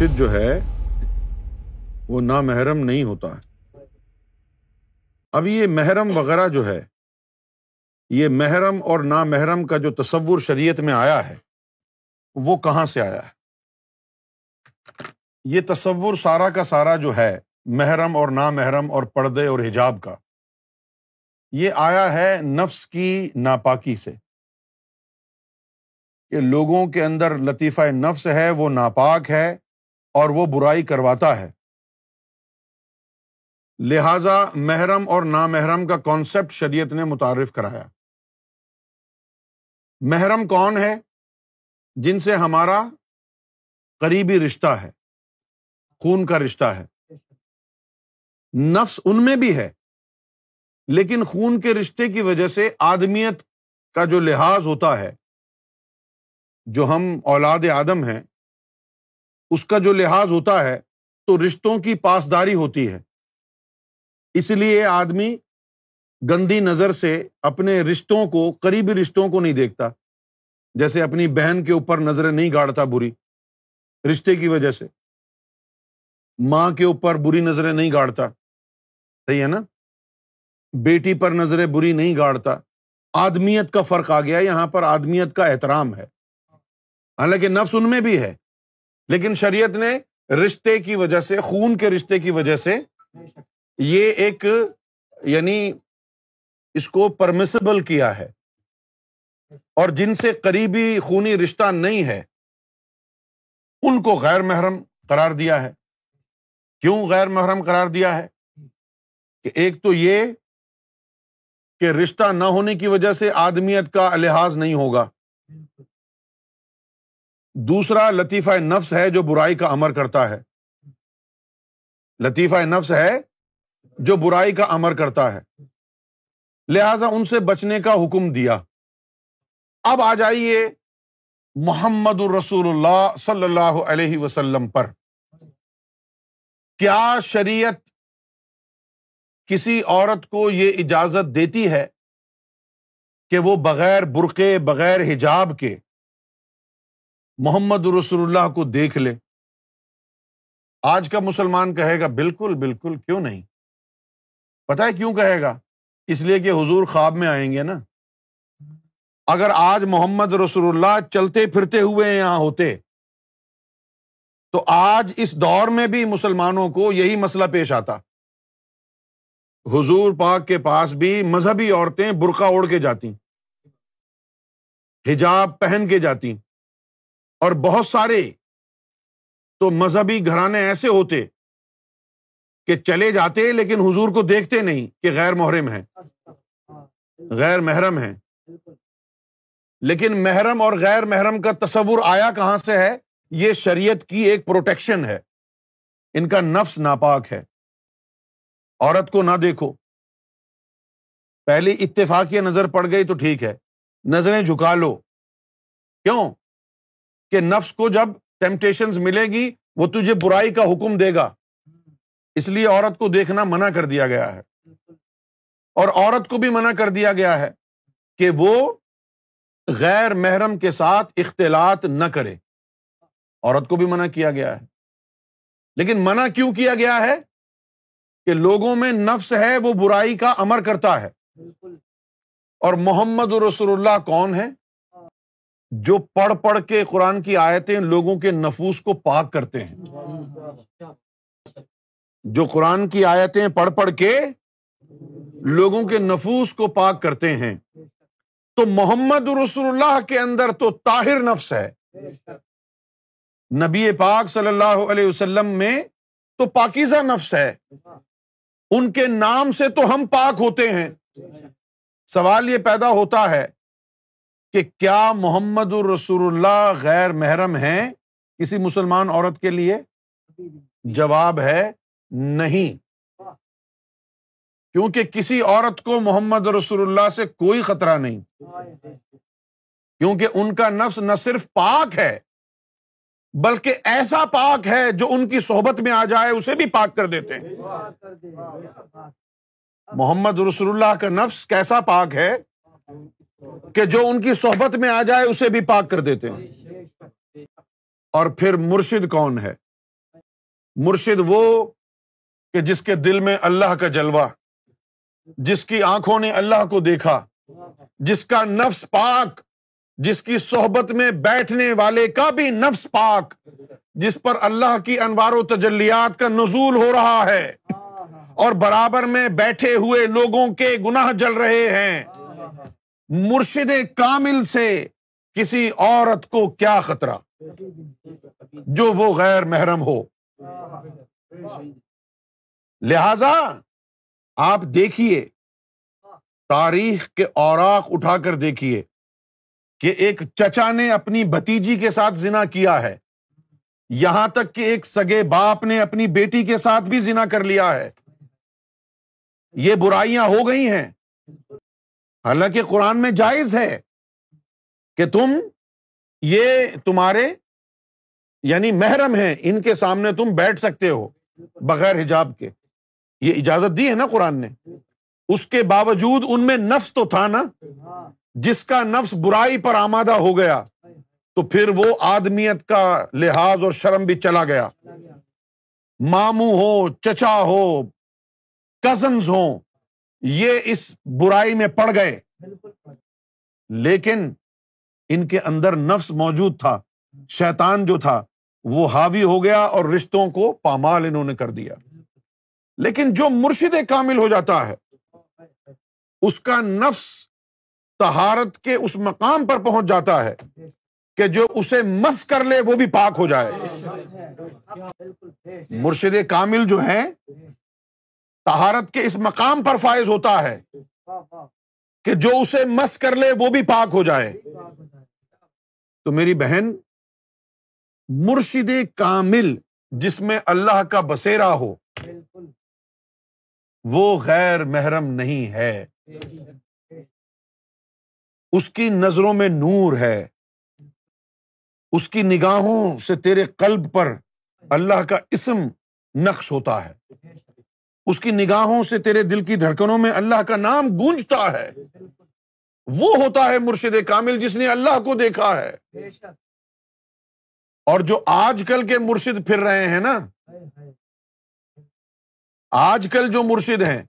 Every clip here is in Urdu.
مرشد جو ہے، وہ نامحرم نہیں ہوتا۔ اب یہ محرم وغیرہ جو ہے، یہ محرم اور نامحرم کا جو تصور شریعت میں آیا ہے، وہ کہاں سے آیا ہے؟ یہ تصور سارا کا سارا جو ہے، محرم اور نامحرم اور پردے اور حجاب کا۔ یہ آیا ہے نفس کی ناپاکی سے۔ کہ لوگوں کے اندر لطیفہ نفس ہے، وہ ناپاک ہے اور وہ برائی کرواتا ہے۔ لہذا محرم اور نامحرم کا کانسیپٹ شریعت نے متعارف کرایا۔ محرم کون ہے؟ جن سے ہمارا قریبی رشتہ ہے، خون کا رشتہ ہے۔ نفس ان میں بھی ہے، لیکن خون کے رشتے کی وجہ سے آدمیت کا جو لحاظ ہوتا ہے، جو ہم اولاد آدم ہیں اس کا جو لحاظ ہوتا ہے تو رشتوں کی پاسداری ہوتی ہے۔ اس لیے آدمی گندی نظر سے اپنے رشتوں کو، قریبی رشتوں کو نہیں دیکھتا، جیسے اپنی بہن کے اوپر نظریں نہیں گاڑتا بری، رشتے کی وجہ سے۔ ماں کے اوپر بری نظریں نہیں گاڑتا، صحیح ہے نا؟ بیٹی پر نظریں بری نہیں گاڑتا۔ آدمیت کا فرق آ گیا، یہاں پر آدمیت کا احترام ہے۔ حالانکہ نفس ان میں بھی ہے۔ لیکن شریعت نے رشتے کی وجہ سے، خون کے رشتے کی وجہ سے یہ ایک یعنی اس کو پرمسبل کیا ہے۔ اور جن سے قریبی خونی رشتہ نہیں ہے، ان کو غیر محرم قرار دیا ہے۔ کیوں غیر محرم قرار دیا ہے؟ کہ ایک تو یہ کہ رشتہ نہ ہونے کی وجہ سے آدمیت کا لحاظ نہیں ہوگا۔ دوسرا لطیفہ نفس ہے جو برائی کا امر کرتا ہے۔ لطیفہ نفس ہے جو برائی کا امر کرتا ہے۔ لہذا ان سے بچنے کا حکم دیا۔ اب آ جائیے محمد الرسول اللہ صلی اللہ علیہ وسلم پر۔ کیا شریعت کسی عورت کو یہ اجازت دیتی ہے کہ وہ بغیر برقے بغیر حجاب کے محمد رسول اللہ کو دیکھ لے۔ آج کا مسلمان کہے گا، بالکل بالکل، کیوں نہیں؟ پتا ہے کیوں کہے گا؟ اس لیے کہ حضور خواب میں آئیں گے نا۔ اگر آج محمد رسول اللہ چلتے پھرتے ہوئے یہاں ہوتے، تو آج اس دور میں بھی مسلمانوں کو یہی مسئلہ پیش آتا۔ حضور پاک کے پاس بھی مذہبی عورتیں برقع اوڑھ کے جاتی حجاب پہن کے جاتی اور بہت سارے تو مذہبی گھرانے ایسے ہوتے کہ چلے جاتے لیکن حضور کو دیکھتے نہیں کہ غیر محرم ہے غیر محرم ہے لیکن محرم اور غیر محرم کا تصور آیا کہاں سے ہے؟ یہ شریعت کی ایک پروٹیکشن ہے۔ ان کا نفس ناپاک ہے۔ عورت کو نہ دیکھو۔ پہلی اتفاقی نظر پڑ گئی تو ٹھیک ہے۔ نظریں جھکا لو۔ کیوں؟ کہ نفس کو جب ٹیمپٹیشن ملے گی وہ تجھے برائی کا حکم دے گا۔ اس لیے عورت کو دیکھنا منع کر دیا گیا ہے۔ اور عورت کو بھی منع کر دیا گیا ہے کہ وہ غیر محرم کے ساتھ اختلاط نہ کرے۔ عورت کو بھی منع کیا گیا ہے۔ لیکن منع کیوں کیا گیا ہے؟ کہ لوگوں میں نفس ہے وہ برائی کا امر کرتا ہے۔ اور محمد رسول اللہ کون ہے؟ جو پڑھ پڑھ کے قرآن کی آیتیں لوگوں کے نفوس کو پاک کرتے ہیں۔ جو قرآن کی آیتیں پڑھ پڑھ کے لوگوں کے نفوس کو پاک کرتے ہیں۔ تو محمد رسول اللہ کے اندر تو طاہر نفس ہے۔ نبی پاک صلی اللہ علیہ وسلم میں تو پاکیزہ نفس ہے۔ ان کے نام سے تو ہم پاک ہوتے ہیں۔ سوال یہ پیدا ہوتا ہے کہ کیا محمد الرسول اللہ غیر محرم ہے کسی مسلمان عورت کے لیے؟ جواب ہے نہیں۔ کیونکہ کسی عورت کو محمد رسول اللہ سے کوئی خطرہ نہیں۔ کیونکہ ان کا نفس نہ صرف پاک ہے، بلکہ ایسا پاک ہے جو ان کی صحبت میں آ جائے، اسے بھی پاک کر دیتے ہیں۔ محمد رسول اللہ کا نفس کیسا پاک ہے؟ کہ جو ان کی صحبت میں آ جائے اسے بھی پاک کر دیتے ہیں۔ اور پھر مرشد کون ہے؟ مرشد وہ کہ جس کے دل میں اللہ کا جلوہ، جس کی آنکھوں نے اللہ کو دیکھا، جس کا نفس پاک، جس کی صحبت میں بیٹھنے والے کا بھی نفس پاک، جس پر اللہ کی انوار و تجلیات کا نزول ہو رہا ہے۔ اور برابر میں بیٹھے ہوئے لوگوں کے گناہ جل رہے ہیں۔ مرشد کامل سے کسی عورت کو کیا خطرہ؟ جو وہ غیر محرم ہو۔ لہذا آپ دیکھیے، تاریخ کے اوراق اٹھا کر دیکھیے کہ ایک چچا نے اپنی بتیجی کے ساتھ زنا کیا ہے۔ یہاں تک کہ ایک سگے باپ نے اپنی بیٹی کے ساتھ بھی زنا کر لیا ہے۔ یہ برائیاں ہو گئی ہیں۔ حالانکہ قرآن میں جائز ہے کہ تم یہ تمہارے یعنی محرم ہیں، ان کے سامنے تم بیٹھ سکتے ہو بغیر حجاب کے۔ یہ اجازت دی ہے نا قرآن نے؟ اس کے باوجود ان میں نفس تو تھا نا؟ جس کا نفس برائی پر آمادہ ہو گیا، تو پھر وہ آدمیت کا لحاظ اور شرم بھی چلا گیا۔ مامو ہو چچا ہو کزنز ہو یہ اس برائی میں پڑ گئے۔ لیکن ان کے اندر نفس موجود تھا شیتان جو تھا وہ حاوی ہو گیا اور رشتوں کو پامال انہوں نے کر دیا۔ لیکن جو مرشد کامل ہو جاتا ہے اس کا نفس تہارت کے اس مقام پر پہنچ جاتا ہے کہ جو اسے مس کر لے وہ بھی پاک ہو جائے۔ مرشد کامل جو ہے تہارت کے اس مقام پر فائز ہوتا ہے کہ جو اسے مس کر لے وہ بھی پاک ہو جائے۔ تو میری بہن، مرشد کامل جس میں اللہ کا بسیرا ہو، وہ غیر محرم نہیں ہے۔ اس کی نظروں میں نور ہے۔ اس کی نگاہوں سے تیرے قلب پر اللہ کا اسم نقش ہوتا ہے۔ اس کی نگاہوں سے تیرے دل کی دھڑکنوں میں اللہ کا نام گونجتا ہے۔ وہ ہوتا ہے مرشد کامل جس نے اللہ کو دیکھا ہے۔ اور جو آج کل کے مرشد پھر رہے ہیں نا۔ آج کل جو مرشد ہیں،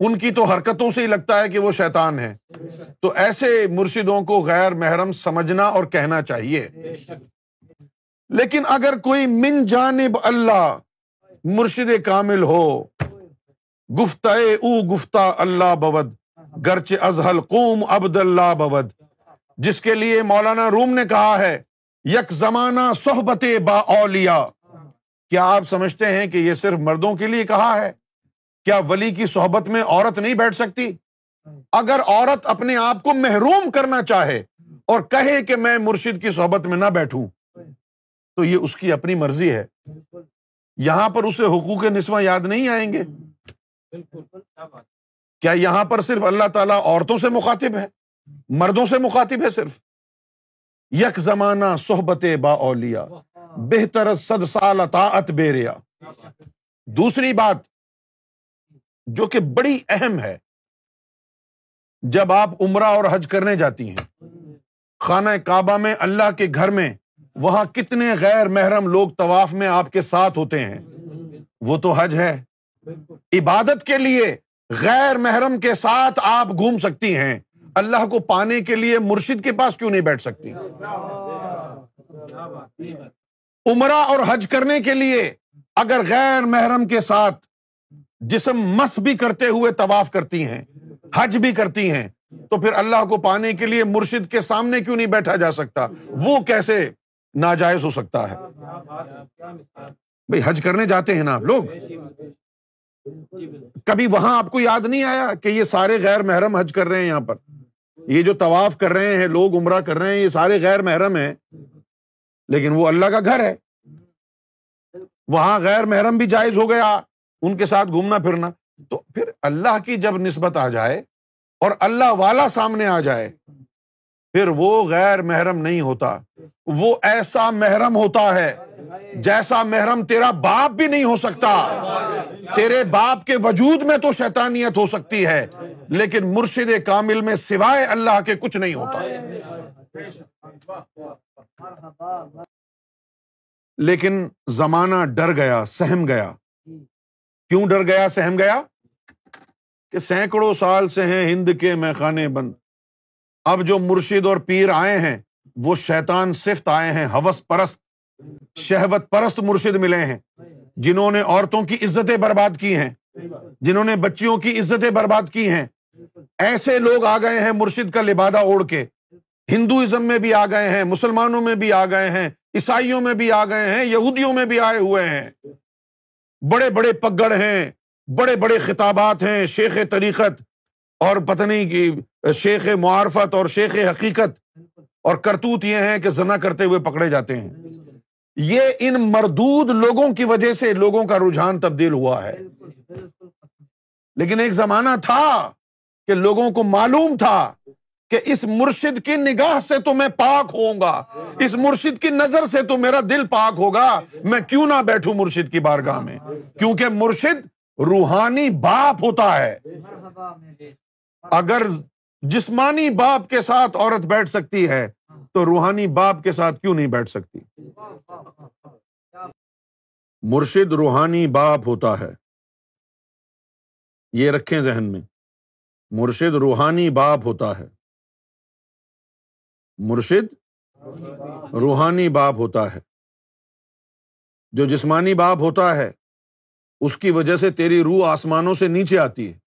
ان کی تو حرکتوں سے ہی لگتا ہے کہ وہ شیطان ہے تو ایسے مرشدوں کو غیر محرم سمجھنا اور کہنا چاہیے۔ لیکن اگر کوئی من جانب اللہ مرشد کامل ہو۔ گفت او گفتہ اللہ بود گرچ ازہل قوم عبد اللہ بود۔ جس کے لیے مولانا روم نے کہا ہے، یک زمانہ صحبت با اولیا کیا آپ سمجھتے ہیں کہ یہ صرف مردوں کے لیے کہا ہے؟ کیا ولی کی صحبت میں عورت نہیں بیٹھ سکتی؟ اگر عورت اپنے آپ کو محروم کرنا چاہے اور کہے کہ میں مرشد کی صحبت میں نہ بیٹھوں، تو یہ اس کی اپنی مرضی ہے۔ یہاں پر اسے حقوق نسواں یاد نہیں آئیں گے؟ کیا یہاں پر صرف اللہ تعالیٰ عورتوں سے مخاطب ہے؟ مردوں سے مخاطب ہے صرف؟ یک زمانہ صحبت با اولیا بہتر صد سال اطاعت بے ریا۔ دوسری بات جو کہ بڑی اہم ہے جب آپ عمرہ اور حج کرنے جاتی ہیں خانہ کعبہ میں اللہ کے گھر میں وہاں کتنے غیر محرم لوگ طواف میں آپ کے ساتھ ہوتے ہیں؟ وہ تو حج ہے۔ عبادت کے لیے غیر محرم کے ساتھ آپ گھوم سکتی ہیں۔ اللہ کو پانے کے لیے مرشد کے پاس کیوں نہیں بیٹھ سکتی؟ عمرہ اور حج کرنے کے لیے اگر غیر محرم کے ساتھ جسم مس بھی کرتے ہوئے طواف کرتی ہیں، حج بھی کرتی ہیں، تو پھر اللہ کو پانے کے لیے مرشد کے سامنے کیوں نہیں بیٹھا جا سکتا؟ وہ کیسے ناجائز ہو سکتا ہے۔ بھائی حج کرنے جاتے ہیں نا آپ لوگ؟ کبھی وہاں آپ کو یاد نہیں آیا کہ یہ سارے غیر محرم حج کر رہے ہیں یہاں پر؟ یہ جو طواف کر رہے ہیں، لوگ عمرہ کر رہے ہیں، یہ سارے غیر محرم ہیں۔ لیکن وہ اللہ کا گھر ہے۔ وہاں غیر محرم بھی جائز ہو گیا، ان کے ساتھ گھومنا پھرنا۔ تو پھر اللہ کی جب نسبت آ جائے اور اللہ والا سامنے آ جائے پھر وہ غیر محرم نہیں ہوتا۔ وہ ایسا محرم ہوتا ہے جیسا محرم تیرا باپ بھی نہیں ہو سکتا۔ تیرے باپ کے وجود میں تو شیطانیت ہو سکتی ہے، لیکن مرشد کامل میں سوائے اللہ کے کچھ نہیں ہوتا۔ لیکن زمانہ ڈر گیا، سہم گیا۔ کیوں ڈر گیا، سہم گیا؟ کہ سینکڑوں سال سے ہیں ہند کے میں خانے بند۔ اب جو مرشد اور پیر آئے ہیں، وہ شیطان صفت آئے ہیں، ہوس پرست، شہوت پرست مرشد ملے ہیں، جنہوں نے عورتوں کی عزتیں برباد کی ہیں، جنہوں نے بچیوں کی عزتیں برباد کی ہیں۔ ایسے لوگ آ گئے ہیں مرشد کا لبادہ اوڑھ کے۔ ہندوازم میں بھی آ گئے ہیں، مسلمانوں میں بھی آ گئے ہیں، عیسائیوں میں بھی آ گئے ہیں، یہودیوں میں بھی آئے ہوئے ہیں۔ بڑے بڑے پگڑ ہیں، بڑے بڑے خطابات ہیں، شیخ طریقت اور پتنی کی شیخ معارفت اور شیخ حقیقت اور کرتوت یہ ہیں کہ زنا کرتے ہوئے پکڑے جاتے ہیں۔ یہ ان مردود لوگوں کی وجہ سے لوگوں کا رجحان تبدیل ہوا ہے۔ لیکن ایک زمانہ تھا کہ لوگوں کو معلوم تھا کہ اس مرشد کی نگاہ سے تو میں پاک ہوں گا، اس مرشد کی نظر سے تو میرا دل پاک ہوگا۔ میں کیوں نہ بیٹھوں مرشد کی بارگاہ میں؟ کیونکہ مرشد روحانی باپ ہوتا ہے۔ اگر جسمانی باپ کے ساتھ عورت بیٹھ سکتی ہے، تو روحانی باپ کے ساتھ کیوں نہیں بیٹھ سکتی؟ مرشد روحانی باپ ہوتا ہے۔ یہ رکھیں ذہن میں۔ مرشد روحانی باپ ہوتا ہے۔ مرشد روحانی باپ ہوتا ہے۔ جو جسمانی باپ ہوتا ہے، اس کی وجہ سے تیری روح آسمانوں سے نیچے آتی ہے۔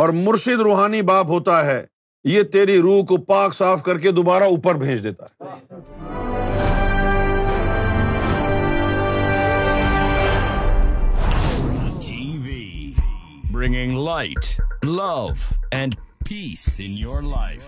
اور مرشد روحانی باپ ہوتا ہے، یہ تیری روح کو پاک صاف کر کے دوبارہ اوپر بھیج دیتا ہے۔ Bringing light love and peace in your life